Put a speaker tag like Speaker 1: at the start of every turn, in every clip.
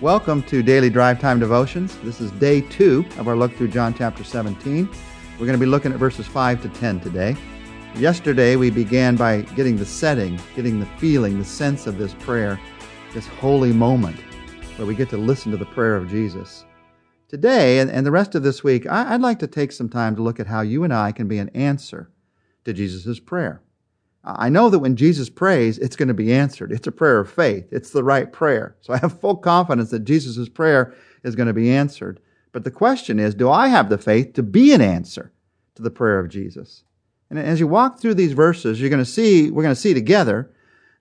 Speaker 1: Welcome to Daily Drive Time Devotions. This is day two of our look through John chapter 17. We're going to be looking at verses 5 to 10 today. Yesterday, we began by getting the setting, getting the feeling, the sense of this prayer, this holy moment where we get to listen to the prayer of Jesus. Today and, the rest of this week, I, I'd like to take some time to look at how you and I can be an answer to Jesus' prayer. I know that when Jesus prays, it's going to be answered. It's a prayer of faith. It's the right prayer. So I have full confidence that Jesus' prayer is going to be answered. But the question is, do I have the faith to be an answer to the prayer of Jesus? And as you walk through these verses, you're going to see, we're going to see together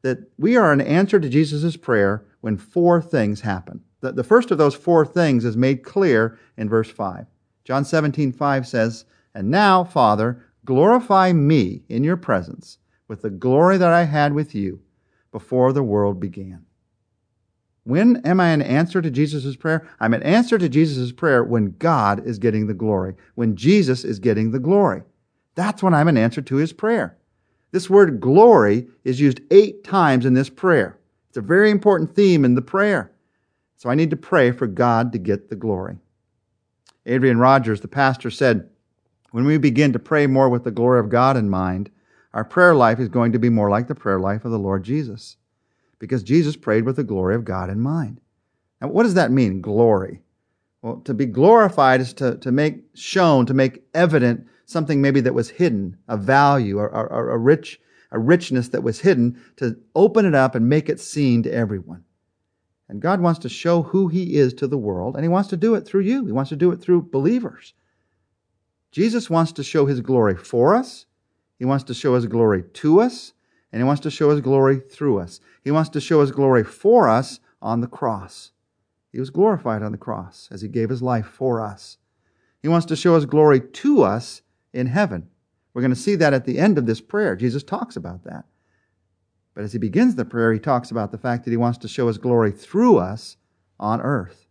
Speaker 1: that we are an answer to Jesus' prayer when four things happen. The, the first of those four things is made clear in verse 5. John 17, 5 says, And now, Father, glorify me in your presence with the glory that I had with you before the world began. When am I an answer to Jesus' prayer? I'm an answer to Jesus' prayer when God is getting the glory, when Jesus is getting the glory. That's when I'm an answer to his prayer. This word glory is used eight times in this prayer. It's a very important theme in the prayer. So I need to pray for God to get the glory. Adrian Rogers, the pastor, said, When we begin to pray more with the glory of God in mind, our prayer life is going to be more like the prayer life of the Lord Jesus because Jesus prayed with the glory of God in mind. Now, what does that mean, glory? Well, to be glorified is to, to make shown, to make evident something maybe that was hidden, a value or, or, or a rich, a richness that was hidden, to open it up and make it seen to everyone. And God wants to show who He is to the world, and He wants to do it through you. He wants to do it through believers. Jesus wants to show His glory for us, he wants to show His glory to us, and He wants to show His glory through us. He wants to show His glory for us on the cross. He was glorified on the cross as He gave His life for us. He wants to show His glory to us in heaven. We're going to see that at the end of this prayer. Jesus talks about that. But as he begins the prayer, he talks about the fact that he wants to show his glory through us on earth.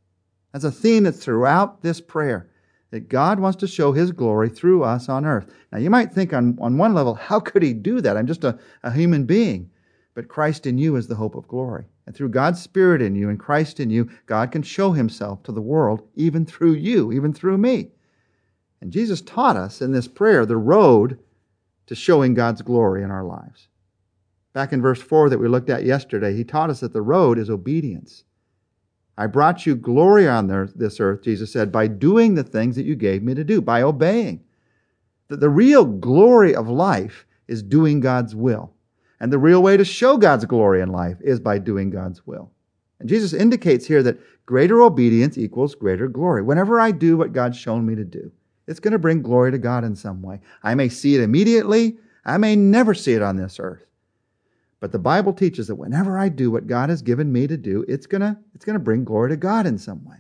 Speaker 1: That's a theme that's throughout this prayer that God wants to show his glory through us on earth. Now, you might think on, on one level, how could he do that? I'm just a, a human being. But Christ in you is the hope of glory. And through God's Spirit in you and Christ in you, God can show himself to the world, even through you, even through me. And Jesus taught us in this prayer the road to showing God's glory in our lives. Back in verse 4 that we looked at yesterday, he taught us that the road is obedience. I brought you glory on this earth, Jesus said, by doing the things that you gave me to do, by obeying. The, the real glory of life is doing God's will. And the real way to show God's glory in life is by doing God's will. And Jesus indicates here that greater obedience equals greater glory. Whenever I do what God's shown me to do, it's going to bring glory to God in some way. I may see it immediately. I may never see it on this earth. But the Bible teaches that whenever I do what God has given me to do, it's gonna, it's gonna bring glory to God in some way.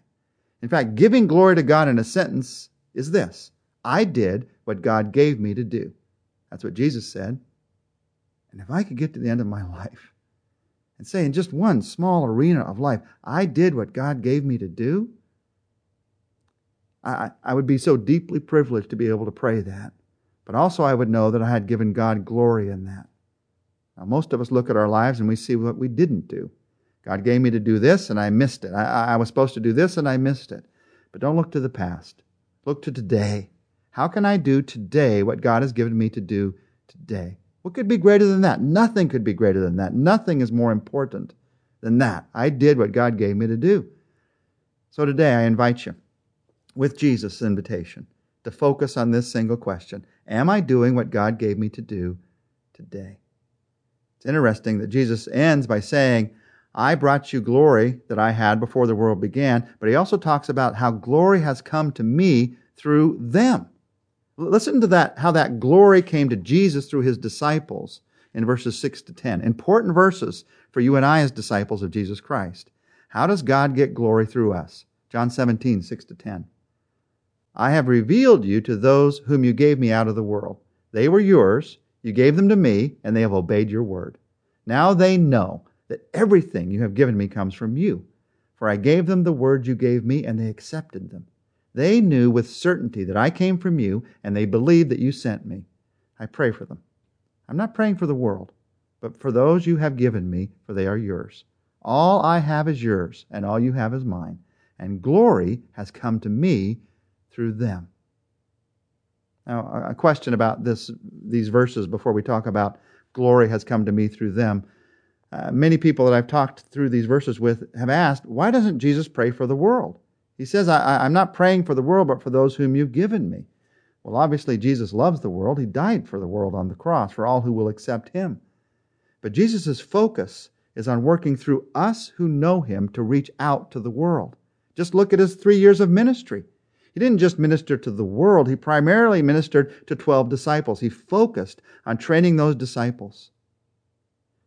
Speaker 1: In fact, giving glory to God in a sentence is this I did what God gave me to do. That's what Jesus said. And if I could get to the end of my life and say, in just one small arena of life, I did what God gave me to do, I, I would be so deeply privileged to be able to pray that. But also, I would know that I had given God glory in that. Now, most of us look at our lives and we see what we didn't do. God gave me to do this and I missed it. I, I was supposed to do this and I missed it. But don't look to the past. Look to today. How can I do today what God has given me to do today? What could be greater than that? Nothing could be greater than that. Nothing is more important than that. I did what God gave me to do. So today I invite you, with Jesus' invitation, to focus on this single question Am I doing what God gave me to do today? It's interesting that Jesus ends by saying, I brought you glory that I had before the world began, but he also talks about how glory has come to me through them. Listen to that, how that glory came to Jesus through his disciples in verses 6 to 10. Important verses for you and I as disciples of Jesus Christ. How does God get glory through us? John 17, 6 to 10. I have revealed you to those whom you gave me out of the world. They were yours, you gave them to me, and they have obeyed your word. Now they know that everything you have given me comes from you. For I gave them the word you gave me, and they accepted them. They knew with certainty that I came from you, and they believed that you sent me. I pray for them. I'm not praying for the world, but for those you have given me, for they are yours. All I have is yours, and all you have is mine. And glory has come to me through them. Now, a question about this, these verses before we talk about glory has come to me through them. Uh, many people that I've talked through these verses with have asked, why doesn't Jesus pray for the world? He says, I, I'm not praying for the world, but for those whom you've given me. Well, obviously, Jesus loves the world. He died for the world on the cross, for all who will accept him. But Jesus' focus is on working through us who know him to reach out to the world. Just look at his three years of ministry. He didn't just minister to the world, he primarily ministered to 12 disciples. He focused on training those disciples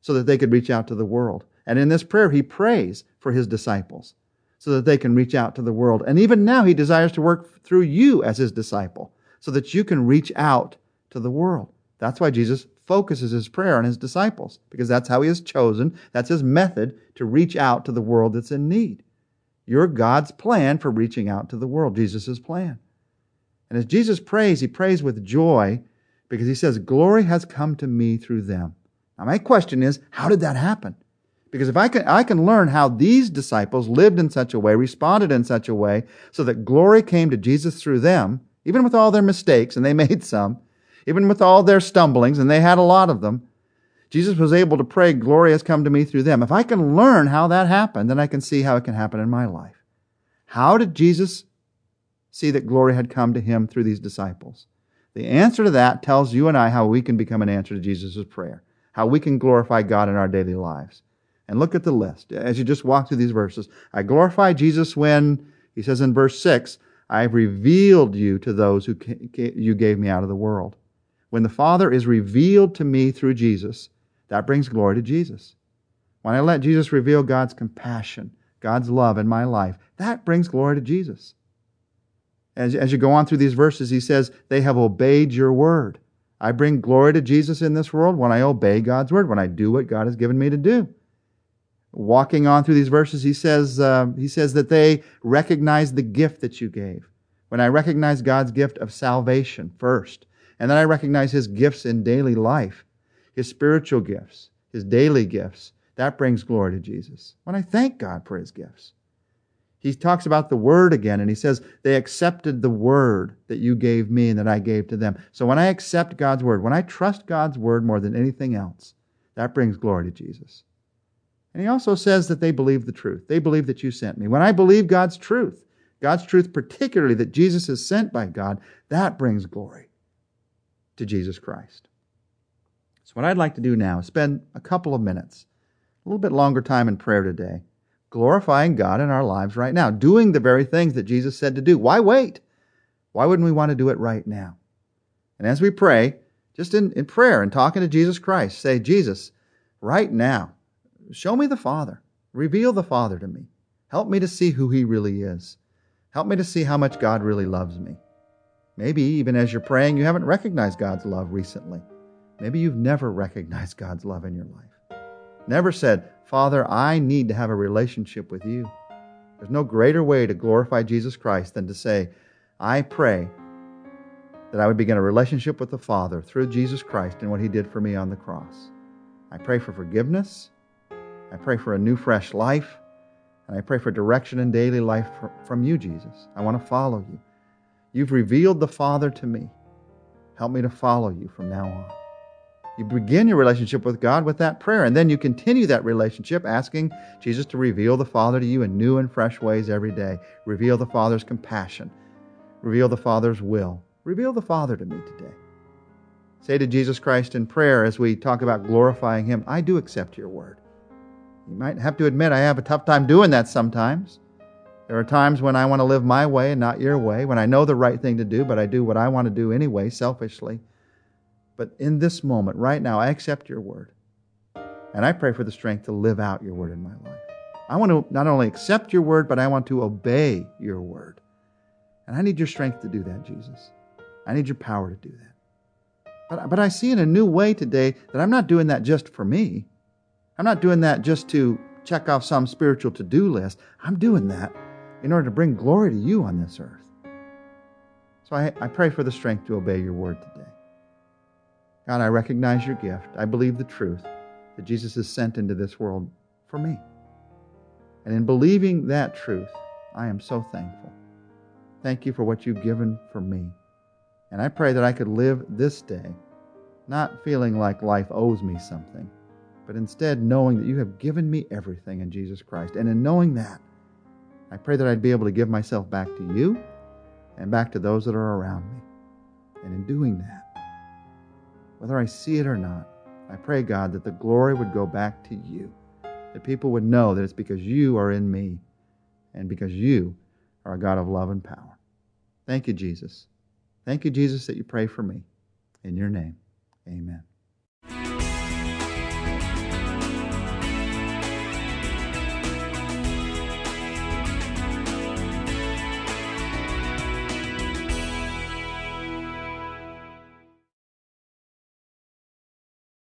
Speaker 1: so that they could reach out to the world. And in this prayer, he prays for his disciples so that they can reach out to the world. And even now, he desires to work through you as his disciple so that you can reach out to the world. That's why Jesus focuses his prayer on his disciples, because that's how he has chosen, that's his method to reach out to the world that's in need. You're God's plan for reaching out to the world, Jesus' plan. And as Jesus prays, he prays with joy because he says, Glory has come to me through them. Now, my question is, how did that happen? Because if I can, I can learn how these disciples lived in such a way, responded in such a way, so that glory came to Jesus through them, even with all their mistakes, and they made some, even with all their stumblings, and they had a lot of them, Jesus was able to pray, Glory has come to me through them. If I can learn how that happened, then I can see how it can happen in my life. How did Jesus see that glory had come to him through these disciples? The answer to that tells you and I how we can become an answer to Jesus' prayer, how we can glorify God in our daily lives. And look at the list. As you just walk through these verses, I glorify Jesus when, he says in verse 6, I've revealed you to those who you gave me out of the world. When the Father is revealed to me through Jesus, that brings glory to Jesus. When I let Jesus reveal God's compassion, God's love in my life, that brings glory to Jesus. As, as you go on through these verses, he says, They have obeyed your word. I bring glory to Jesus in this world when I obey God's word, when I do what God has given me to do. Walking on through these verses, he says, uh, he says that they recognize the gift that you gave. When I recognize God's gift of salvation first, and then I recognize his gifts in daily life, his spiritual gifts, his daily gifts, that brings glory to Jesus. When I thank God for his gifts. He talks about the word again and he says, they accepted the word that you gave me and that I gave to them. So when I accept God's word, when I trust God's word more than anything else, that brings glory to Jesus. And he also says that they believe the truth. They believe that you sent me. When I believe God's truth, God's truth, particularly that Jesus is sent by God, that brings glory to Jesus Christ. So, what I'd like to do now is spend a couple of minutes, a little bit longer time in prayer today, glorifying God in our lives right now, doing the very things that Jesus said to do. Why wait? Why wouldn't we want to do it right now? And as we pray, just in, in prayer and talking to Jesus Christ, say, Jesus, right now, show me the Father. Reveal the Father to me. Help me to see who He really is. Help me to see how much God really loves me. Maybe even as you're praying, you haven't recognized God's love recently. Maybe you've never recognized God's love in your life. Never said, Father, I need to have a relationship with you. There's no greater way to glorify Jesus Christ than to say, I pray that I would begin a relationship with the Father through Jesus Christ and what He did for me on the cross. I pray for forgiveness. I pray for a new, fresh life. And I pray for direction in daily life from you, Jesus. I want to follow you. You've revealed the Father to me. Help me to follow you from now on. You begin your relationship with God with that prayer, and then you continue that relationship asking Jesus to reveal the Father to you in new and fresh ways every day. Reveal the Father's compassion. Reveal the Father's will. Reveal the Father to me today. Say to Jesus Christ in prayer as we talk about glorifying Him, I do accept your word. You might have to admit I have a tough time doing that sometimes. There are times when I want to live my way and not your way, when I know the right thing to do, but I do what I want to do anyway, selfishly. But in this moment, right now, I accept your word. And I pray for the strength to live out your word in my life. I want to not only accept your word, but I want to obey your word. And I need your strength to do that, Jesus. I need your power to do that. But, but I see in a new way today that I'm not doing that just for me. I'm not doing that just to check off some spiritual to do list. I'm doing that in order to bring glory to you on this earth. So I, I pray for the strength to obey your word today. God, I recognize your gift. I believe the truth that Jesus is sent into this world for me. And in believing that truth, I am so thankful. Thank you for what you've given for me. And I pray that I could live this day not feeling like life owes me something, but instead knowing that you have given me everything in Jesus Christ. And in knowing that, I pray that I'd be able to give myself back to you and back to those that are around me. And in doing that, whether I see it or not, I pray, God, that the glory would go back to you, that people would know that it's because you are in me and because you are a God of love and power. Thank you, Jesus. Thank you, Jesus, that you pray for me. In your name, amen.